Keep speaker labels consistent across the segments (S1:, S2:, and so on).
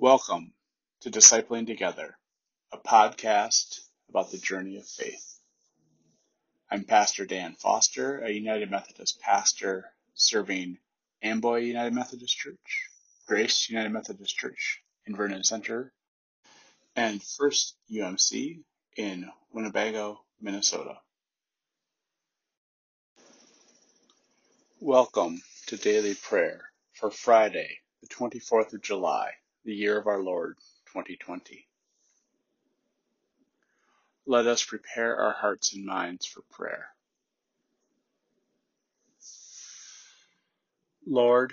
S1: Welcome to Discipling Together, a podcast about the journey of faith. I'm Pastor Dan Foster, a United Methodist pastor serving Amboy United Methodist Church, Grace United Methodist Church in Vernon Center, and First UMC in Winnebago, Minnesota. Welcome to daily prayer for Friday, the 24th of July, the year of our Lord 2020. Let us prepare our hearts and minds for prayer. Lord,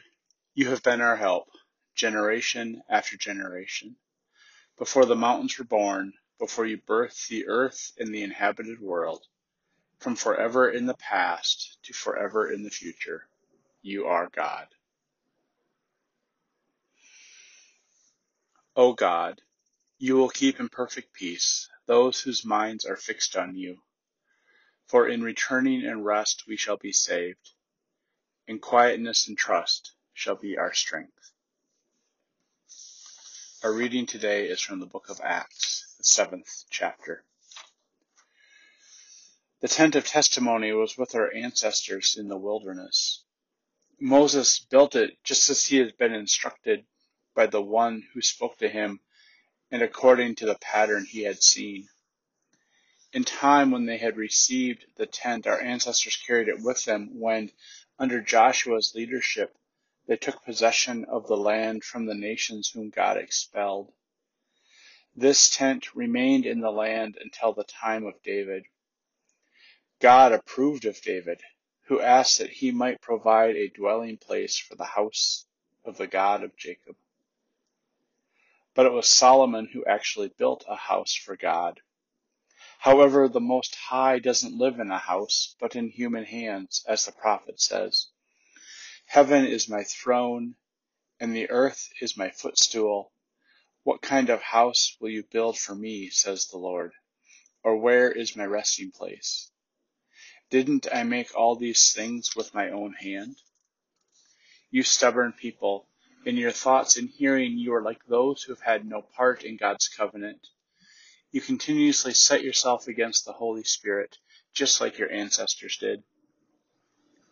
S1: you have been our help, generation after generation. Before the mountains were born, before you birthed the earth and the inhabited world, from forever in the past to forever in the future, you are God. O God, you will keep in perfect peace those whose minds are fixed on you. For in returning and rest we shall be saved. In quietness and trust shall be our strength. Our reading today is from the book of Acts, the seventh chapter. The tent of testimony was with our ancestors in the wilderness. Moses built it just as he had been instructed by the one who spoke to him and according to the pattern he had seen. In time when they had received the tent, our ancestors carried it with them when, under Joshua's leadership, they took possession of the land from the nations whom God expelled. This tent remained in the land until the time of David. God approved of David, who asked that he might provide a dwelling place for the house of the God of Jacob. But it was Solomon who actually built a house for God. However, the Most High doesn't live in a house, but in human hands, as the prophet says. Heaven is my throne, and the earth is my footstool. What kind of house will you build for me, says the Lord? Or where is my resting place? Didn't I make all these things with my own hand? You stubborn people, in your thoughts and hearing, you are like those who have had no part in God's covenant. You continuously set yourself against the Holy Spirit, just like your ancestors did.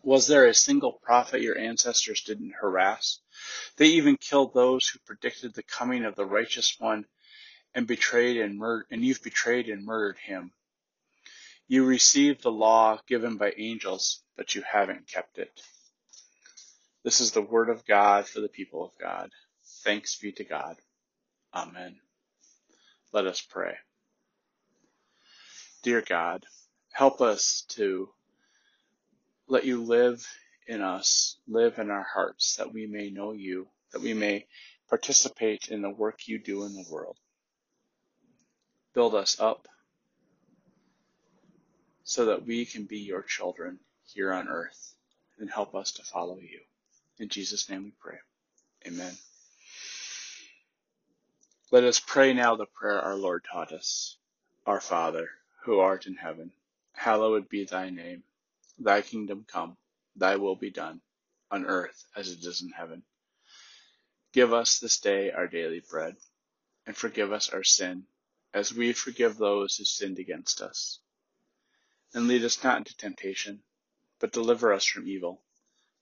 S1: Was there a single prophet your ancestors didn't harass? They even killed those who predicted the coming of the righteous one and betrayed and murdered, and you've betrayed and murdered him. You received the law given by angels, but you haven't kept it. This is the word of God for the people of God. Thanks be to God. Amen. Let us pray. Dear God, help us to let you live in us, live in our hearts, that we may know you, that we may participate in the work you do in the world. Build us up so that we can be your children here on earth and help us to follow you. In Jesus' name we pray. Amen. Let us pray now the prayer our Lord taught us. Our Father, who art in heaven, hallowed be thy name. Thy kingdom come, thy will be done, on earth as it is in heaven. Give us this day our daily bread, and forgive us our sin, as we forgive those who sinned against us. And lead us not into temptation, but deliver us from evil.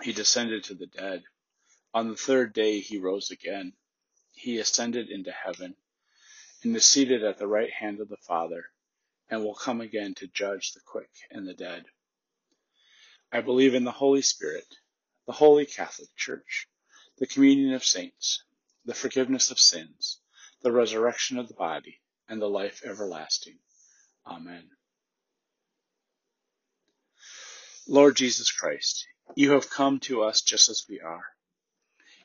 S1: he descended to the dead. On the third day he rose again. He ascended into heaven and is seated at the right hand of the Father and will come again to judge the quick and the dead. I believe in the Holy Spirit, the Holy Catholic Church, the communion of saints, the forgiveness of sins, the resurrection of the body, and the life everlasting. Amen. Lord Jesus Christ, you have come to us just as we are.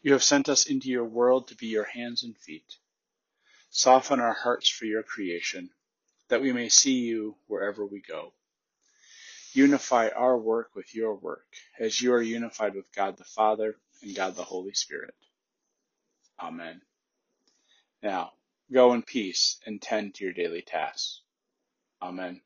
S1: You have sent us into your world to be your hands and feet. Soften our hearts for your creation, that we may see you wherever we go. Unify our work with your work, as you are unified with God the Father and God the Holy Spirit. Amen. Now, go in peace and tend to your daily tasks. Amen.